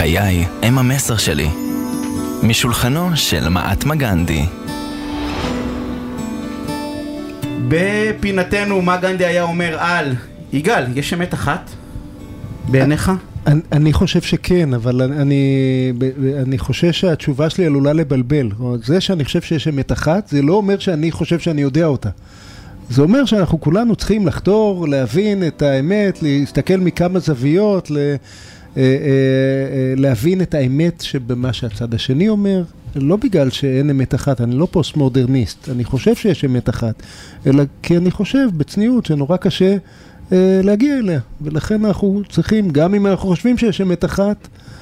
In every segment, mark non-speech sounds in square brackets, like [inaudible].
חיי הם המסר שלי. משולחנו של מעטמה גנדי. בפינתנו, מה גנדי היה אומר על... יגאל, יש אמת אחת? בעיניך? אני, אני חושב שכן, אבל אני, אני חושש שהתשובה שלי עלולה לבלבל. זה שאני חושב שיש אמת אחת, זה לא אומר שאני חושב שאני יודע אותה. זה אומר שאנחנו כולנו צריכים לחתור, להבין את האמת, להסתכל מכמה זוויות, לה, אה, להבין את האמת שבמה שהצד השני אומר, לא בגלל שאין אמת אחת, אני לא פוסט מודרניסט, אני חושב שיש אמת אחת, אלא כי אני חושב בצניעות שנורא קשה אה, להגיע אליה, ולכן אנחנו צריכים, גם אם אנחנו חושבים שיש אמת אחת, אה, אה,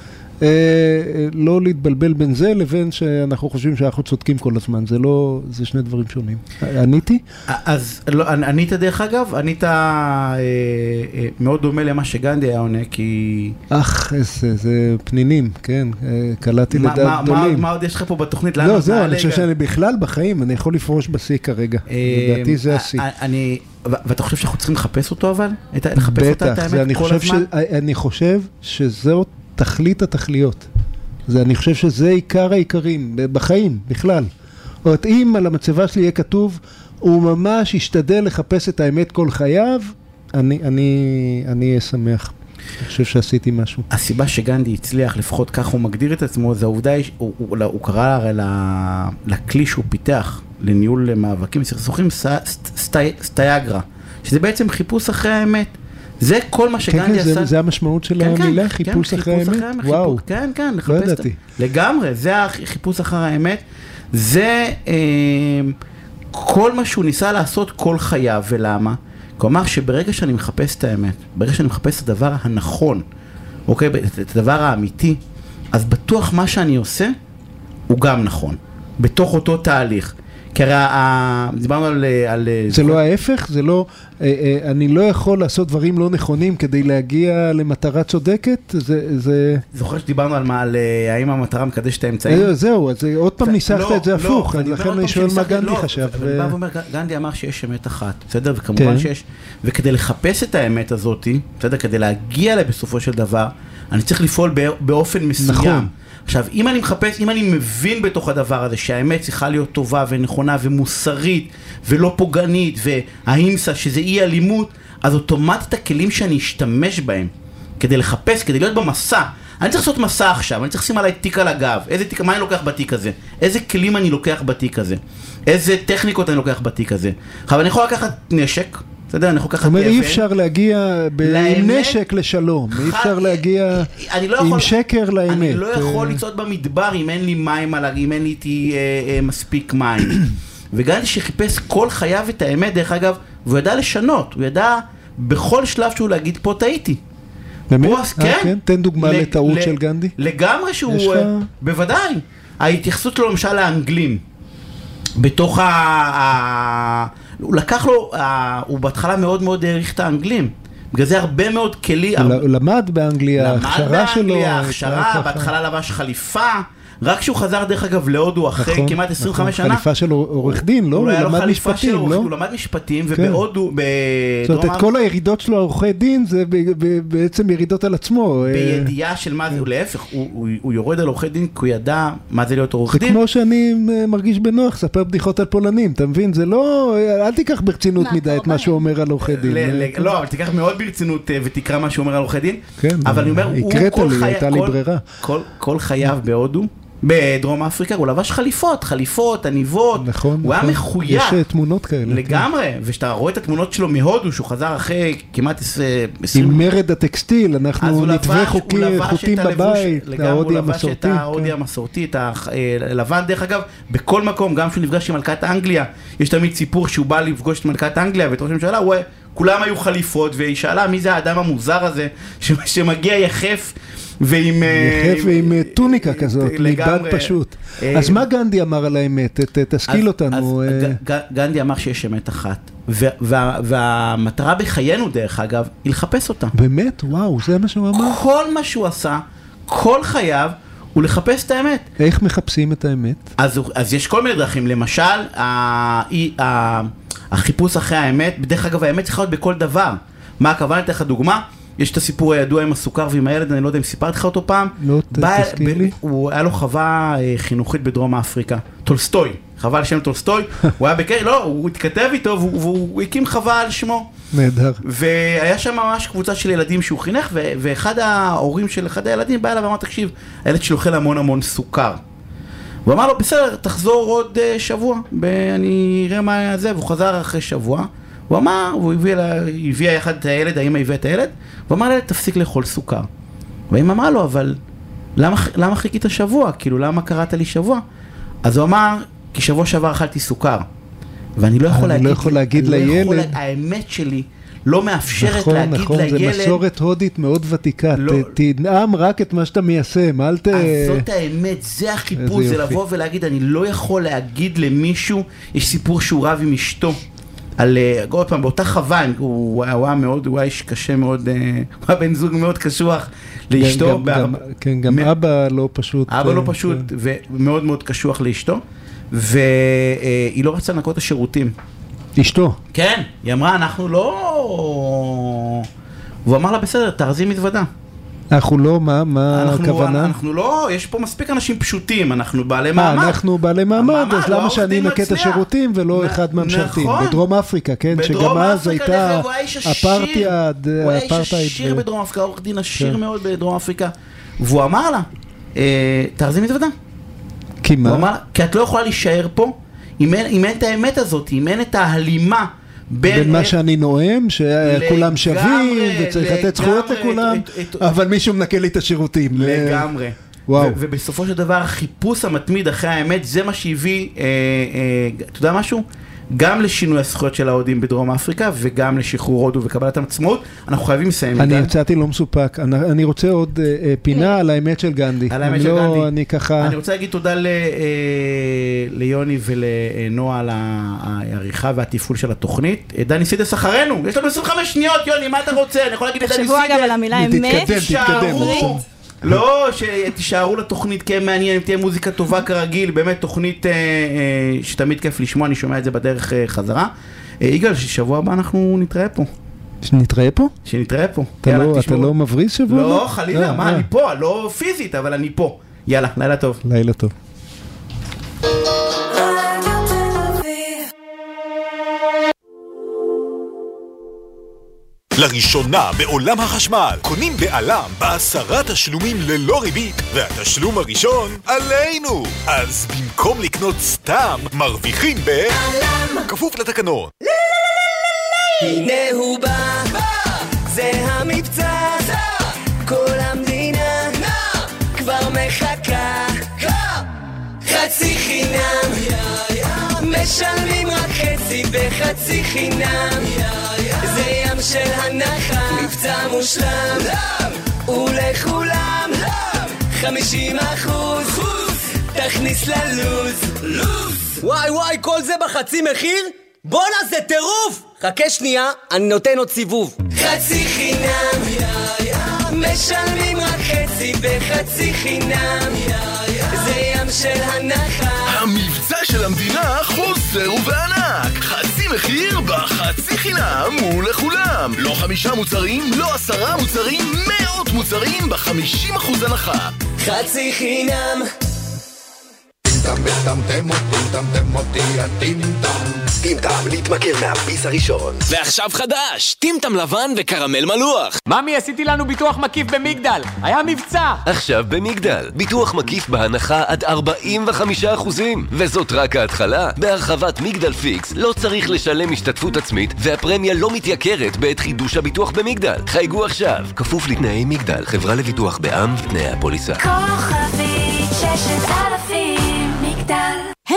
לא להתבלבל בין זה לבין שאנחנו חושבים שאנחנו צודקים כל הזמן, זה לא, זה שני דברים שונים. עניתי? אז לא, ענית דרך אגב, ענית אה, אה, מאוד דומה למה שגנדי היה עונה, כי... אך, איזה, זה פנינים, כן, אה, קלעתי לדעת גדולים. מה עוד יש לך פה בתוכנית? לא, זהו, אני חושב שאני בכלל בחיים, אני יכול לפרוש בשיא כרגע, לדעתי זה השיא. אני... ואתה חושב שאנחנו צריכים לחפש אותו אבל? לחפש אותה את האמת כל הזמן? בטח, אני חושב שזאת תכלית התכליות. זה, אני חושב שזה עיקר העיקרים, בחיים, בכלל. זאת אומרת, אם על המצבה שלי יהיה כתוב, הוא ממש ישתדל לחפש את האמת כל חייו, אני, אני, אני אהיה שמח. אני חושב שעשיתי משהו. הסיבה שגנדי הצליח, לפחות כך הוא מגדיר את עצמו, זה העובדה, הוא, הוא, הוא קרא הרי לכלי שהוא פיתח לניהול מאבקים סכסוכים סטייגרה, שזה בעצם חיפוש אחרי האמת. זה כל מה שגנדי כן, עשה. כן, זה המשמעות של כן, המילה, כן, חיפוש כן, אחרי האמת? חיפוש וואו. כן, כן, לחפש לא את ידעתי. לגמרי, זה החיפוש אחר האמת. זה אה, כל מה שהוא ניסה לעשות כל חייו, ולמה? כלומר שברגע שאני מחפש את האמת, ברגע שאני מחפש את הדבר הנכון, אוקיי, את הדבר האמיתי, אז בטוח מה שאני עושה הוא גם נכון, בתוך אותו תהליך. כי הרי דיברנו על... על זה לא ההפך? זה לא... אה, אה, אני לא יכול לעשות דברים לא נכונים כדי להגיע למטרה צודקת? זה... זה... זוכר שדיברנו על מה, על אה, האם המטרה מקדשת האמצעים? זהו, אז עוד פעם ניסחת את זה הפוך, לכן אני שואל מה גנדי חשב. אני בא ואומר, גנדי אמר שיש אמת אחת, בסדר? וכמובן שיש... וכדי לחפש את האמת הזאת, בסדר? כדי להגיע אליה בסופו של דבר, אני צריך לפעול באופן מסוים. נכון. עכשיו, אם אני מחפש, אם אני מבין בתוך הדבר הזה שהאמת צריכה להיות טובה ונכונה ומוסרית ולא פוגענית והאימסה שזה אי אלימות, אז אוטומטית הכלים שאני אשתמש בהם כדי לחפש, כדי להיות במסע, אני צריך לעשות מסע עכשיו, אני צריך לשים עליי תיק על הגב, איזה תיק, מה אני לוקח בתיק הזה? איזה כלים אני לוקח בתיק הזה? איזה טכניקות אני לוקח בתיק הזה? עכשיו, אני יכול לקחת נשק, אתה יודע, יכול לקחת אבן. זאת אומרת, אי אפשר להגיע עם נשק לשלום, אי אפשר להגיע לא עם שקר לאמת. אני לא יכול לצעוד במדבר אם אין לי מים עליו, אם אין לי איתי מספיק מים. [clears throat] וגנדי שחיפש כל חייו את האמת, דרך אגב, והוא ידע לשנות, הוא ידע בכל שלב שהוא להגיד, פה טעיתי. באמת? כן. תן דוגמה לטעות של גנדי. לגמרי שהוא, בוודאי. ההתייחסות שלו למשל לאנגלים, בתוך ה... הוא לקח לו, הוא בהתחלה מאוד מאוד העריך את האנגלים. בגלל זה הרבה מאוד כלי... הוא למד באנגליה, ההכשרה שלו... למד באנגליה, הכשרה, בהתחלה לבש חליפה. רק כשהוא חזר דרך אגב להודו אחרי נכון, כמעט 25 נכון, שנה. חליפה של עורך דין, לא? הוא למד משפטים, לא? הוא למד משפטים ובהודו, בדרום... זאת אומרת, את כל הירידות שלו עורכי דין זה בעצם ירידות על עצמו. בידיעה של מה זה, להפך, הוא יורד על עורכי דין כי הוא ידע מה זה להיות עורך דין. זה כמו שאני מרגיש בנוח, ספר בדיחות על פולנים, אתה מבין? זה לא, אל תיקח ברצינות מדי את מה שהוא אומר על עורכי דין. לא, אבל תיקח מאוד ברצינות ותקרא מה שהוא אומר על עורכי דין. כן, הקראת לי, הייתה לי ברירה. כל חייו בהודו. בדרום אפריקה, הוא לבש חליפות, חליפות, עניבות, נכון, הוא נכון. היה מחויב. יש תמונות כאלה. לגמרי, כן. וכשאתה רואה את התמונות שלו מהודו, שהוא חזר אחרי כמעט 20... עם מרד הטקסטיל, אנחנו נתווה חוטים בבית, ההודי המסורתי. את ההודי המסורתי, את הלבן, דרך אגב, בכל מקום, גם כשהוא נפגש עם מלכת אנגליה, יש תמיד סיפור שהוא בא לפגוש את מלכת אנגליה ואת ראש הממשלה, הוא... כולם היו חליפות, והיא שאלה מי זה האדם המוזר הזה שמגיע יחף ועם... יחף ועם טוניקה כזאת, מבד פשוט. אז מה גנדי אמר על האמת? תשכיל אותנו. גנדי אמר שיש אמת אחת, והמטרה בחיינו דרך אגב, היא לחפש אותה. באמת? וואו, זה מה שהוא אמר? כל מה שהוא עשה, כל חייו, הוא לחפש את האמת. איך מחפשים את האמת? אז, אז יש כל מיני דרכים, למשל, ה, ה, החיפוש אחרי האמת, בדרך אגב האמת צריכה להיות בכל דבר. מה הכוונה? אתן לך דוגמה, יש את הסיפור הידוע עם הסוכר ועם הילד, אני לא יודע אם סיפרתי לך אותו פעם. לא, תזכיר לי. הוא, היה לו חווה אה, חינוכית בדרום אפריקה. טולסטוי, חווה על שם טולסטוי. [laughs] הוא היה בקשר, לא, הוא התכתב איתו והוא, הקים חווה על שמו. נהדר. והיה שם ממש קבוצה של ילדים שהוא חינך, ואחד ההורים של אחד הילדים בא אליו ואמר, תקשיב, הילד שלי אוכל המון המון סוכר. הוא אמר לו, בסדר, תחזור עוד uh, שבוע, אני אראה מה זה, והוא חזר אחרי שבוע. הוא אמר, והוא הביא, לה, הביאה יחד את הילד, האמא הביאה את הילד, הוא אמר לילד, תפסיק לאכול סוכר. והאמא אמרה לו, אבל למה, למה חיכית שבוע? כאילו, למה קראת לי שבוע? אז הוא אמר, כי שבוע שעבר אכלתי סוכר. ואני לא יכול להגיד, לא יכול להגיד לא יכול לילד. האמת שלי לא מאפשרת נכון, להגיד נכון, לילד, מסורת הודית מאוד ותיקה. לא- ת- תנאם רק את מה שאתה מיישם, אל ת... אז זאת האמת, זה החיפוש, זה יופי. לבוא ולהגיד, אני לא יכול להגיד למישהו, יש סיפור שהוא רב עם אשתו. על, אה, עוד פעם, באותה חווה, הוא היה, הוא היה מאוד, הוא היה איש קשה מאוד, אה, הוא היה בן זוג מאוד קשוח לאשתו. גם- בהר- גם- כן, גם מ- אבא לא פשוט. אבא לא אה, פשוט, כן. ומאוד מאוד קשוח לאשתו, והיא לא רצתה לנקות את השירותים. אשתו. כן, היא אמרה, אנחנו לא... והוא אמר לה, בסדר, תארזי מזוודה. אנחנו לא, מה מה אנחנו, הכוונה? אנחנו לא, יש פה מספיק אנשים פשוטים, אנחנו בעלי אה, מעמד. אנחנו בעלי מעמד, המעמד, אז לא למה שאני אנקה את. השירותים ולא נ- אחד מהמשרתים? נכון. בדרום אפריקה, כן, בדרום שגם אז אפריקה, דרך הייתה אגב, הוא היה איש עשיר. הוא ו- בדרום אפריקה, עורך דין עשיר כן. מאוד בדרום אפריקה. והוא אמר לה, אה, תארזי מזוודה. כי הוא מה? אמר לה, כי את לא יכולה להישאר פה, אם אין, אם אין את האמת הזאת, אם אין את ההלימה בין... בין מה שאני נואם, שכולם שווים, וצריך לתת זכויות לכולם, את- את- אבל מישהו מנקה לי את השירותים. לגמרי. וואו. ובסופו של דבר החיפוש המתמיד אחרי האמת זה מה שהביא, אה, אה, אתה יודע משהו? גם לשינוי הזכויות של ההודים בדרום אפריקה וגם לשחרור הודו וקבלת עצמאות. אנחנו חייבים לסיים אני. יצאתי לא מסופק, אני- אני רוצה עוד אה, אה, פינה על האמת של גנדי. על האמת של לא- גנדי. אני ככה... אני רוצה להגיד תודה ל- אה, ליוני ולנועה על העריכה והתפעול של התוכנית. דני סידס אחרינו, יש לנו 25 שניות, יוני, מה אתה רוצה? אני יכול להגיד לדני תחשבו אגב על סידס. המילה תתקדם, אמת. תתקדם. תישארו, לא, שתישארו לתוכנית, כי מעניין, תהיה מוזיקה טובה כרגיל, באמת תוכנית אה, אה, שתמיד כיף לשמוע, אני שומע את זה בדרך אה, חזרה. יגאל, שבוע הבא אנחנו נתראה פה, נתראה פה? שנתראה פה. אתה יאללה, לא- אתה. לא מבריז שבוע? לא? חלילה, מה. אני פה, לא פיזית, אבל אני פה. יאללה, לילה טוב. לילה טוב. לראשונה בעולם החשמל, קונים בעלם בעשרה תשלומים ללא ריבית, והתשלום הראשון עלינו! אז במקום לקנות סתם, מרוויחים ב... כפוף לתקנון. הנה הוא בא, זה המבצע, כל המדינה כבר מחכה, חצי חינם, משלמים רק חצי בחצי חינם, זה ים של הנחה, מבצע מושלם, ולכולם, חמישים אחוז, תכניס ללוז, וואי וואי, כל זה בחצי מחיר? בואנה זה טירוף! חכה שנייה, אני נותן עוד סיבוב. חצי חינם, משלמים רק חצי בחצי חינם, זה ים של הנחה. המבצע של המדינה חוזר ובענק חצי מחיר בחצי חינם ולכולם לא חמישה מוצרים, לא עשרה מוצרים, מאות מוצרים בחמישים אחוז הנחה חצי חינם. טמטם להתמכר מהביס הראשון. ועכשיו חדש, טמטם לבן וקרמל מלוח. ממי, עשיתי לנו ביטוח מקיף במגדל, היה מבצע! עכשיו במגדל, ביטוח מקיף בהנחה עד 45% וזאת רק ההתחלה. בהרחבת מגדל פיקס לא צריך לשלם השתתפות עצמית והפרמיה לא מתייקרת בעת חידוש הביטוח במגדל. חייגו עכשיו, כפוף לתנאי מגדל, חברה לביטוח בע"מ ותנאי הפוליסה. כוכבית ששת אלפים מגדל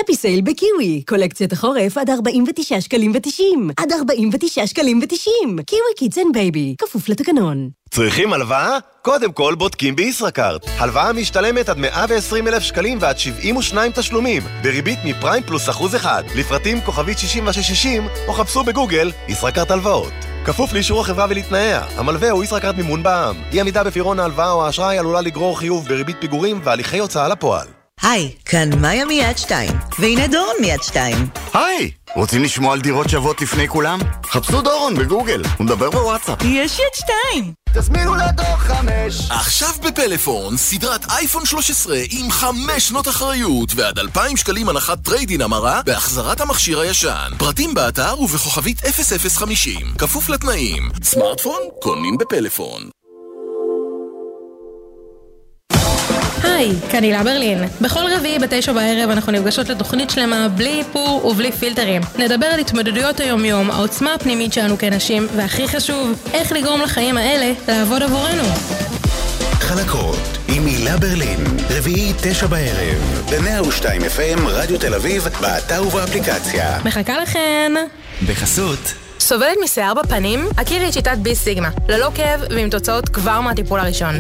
happy sale בקיווי, קולקציית החורף עד 49 שקלים ו-90. עד 49 שקלים ו-90. קיווי kids and baby, כפוף לתקנון. צריכים הלוואה? קודם כל בודקים בישראכרט. הלוואה משתלמת עד 120 אלף שקלים ועד 72 תשלומים, בריבית מפריים פלוס אחוז אחד. לפרטים כוכבית 6660, או חפשו בגוגל ישראכרט הלוואות. כפוף לאישור החברה ולתנאיה, המלווה הוא ישראכרט מימון בע"מ. אי עמידה בפירעון ההלוואה או האשראי עלולה לגרור חיוב בריבית פיגורים והליכי הוצאה לפועל. היי, כאן מאיה מיד שתיים, והנה דורון מיד שתיים. היי, רוצים לשמוע על דירות שוות לפני כולם? חפשו דורון בגוגל, הוא מדבר בוואטסאפ. יש את שתיים! תזמינו לדור חמש! עכשיו בפלאפון, סדרת אייפון 13 עם חמש שנות אחריות ועד 2,000 שקלים הנחת trade-in המרה בהחזרת המכשיר הישן. פרטים באתר ובכוכבית 0050. כפוף לתנאים. סמארטפון? קונים בפלאפון. היי, כאן הילה ברלין. בכל רביעי בתשע בערב אנחנו נפגשות לתוכנית שלמה בלי איפור ובלי פילטרים. נדבר על התמודדויות היומיום, העוצמה הפנימית שלנו כנשים, והכי חשוב, איך לגרום לחיים האלה לעבוד עבורנו. חלקות עם הילה ברלין, רביעי תשע בערב, ב-102 FM רדיו תל אביב, באתר ובאפליקציה. מחכה לכן. בחסות סובלת משיער בפנים? הכירי את שיטת בי סיגמה. ללא כאב ועם תוצאות כבר מהטיפול הראשון.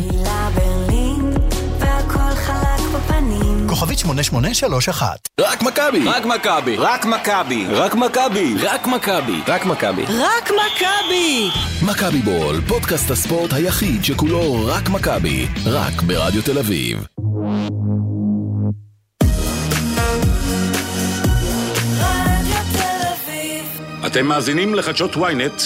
כוכבית 8831 רק מכבי! רק מכבי! רק מכבי! רק מכבי! רק מכבי! רק מכבי! רק מכבי! מכבי בול, פודקאסט הספורט היחיד שכולו רק מכבי. רק ברדיו תל אביב. אתם מאזינים לחדשות ynet